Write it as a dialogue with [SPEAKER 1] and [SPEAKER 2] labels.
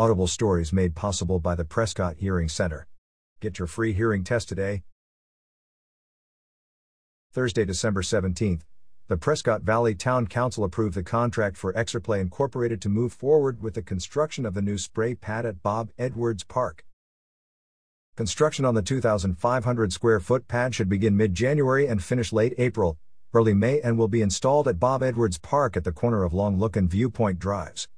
[SPEAKER 1] Audible stories made possible by the Prescott Hearing Center. Get your free hearing test today. Thursday, December 17th, the Prescott Valley Town Council approved the contract for Exerplay Incorporated to move forward with the construction of the new spray pad at Bob Edwards Park. Construction on the 2,500 square foot pad should begin mid January and finish late April, early May, and will be installed at Bob Edwards Park at the corner of Long Look and Viewpoint Drives.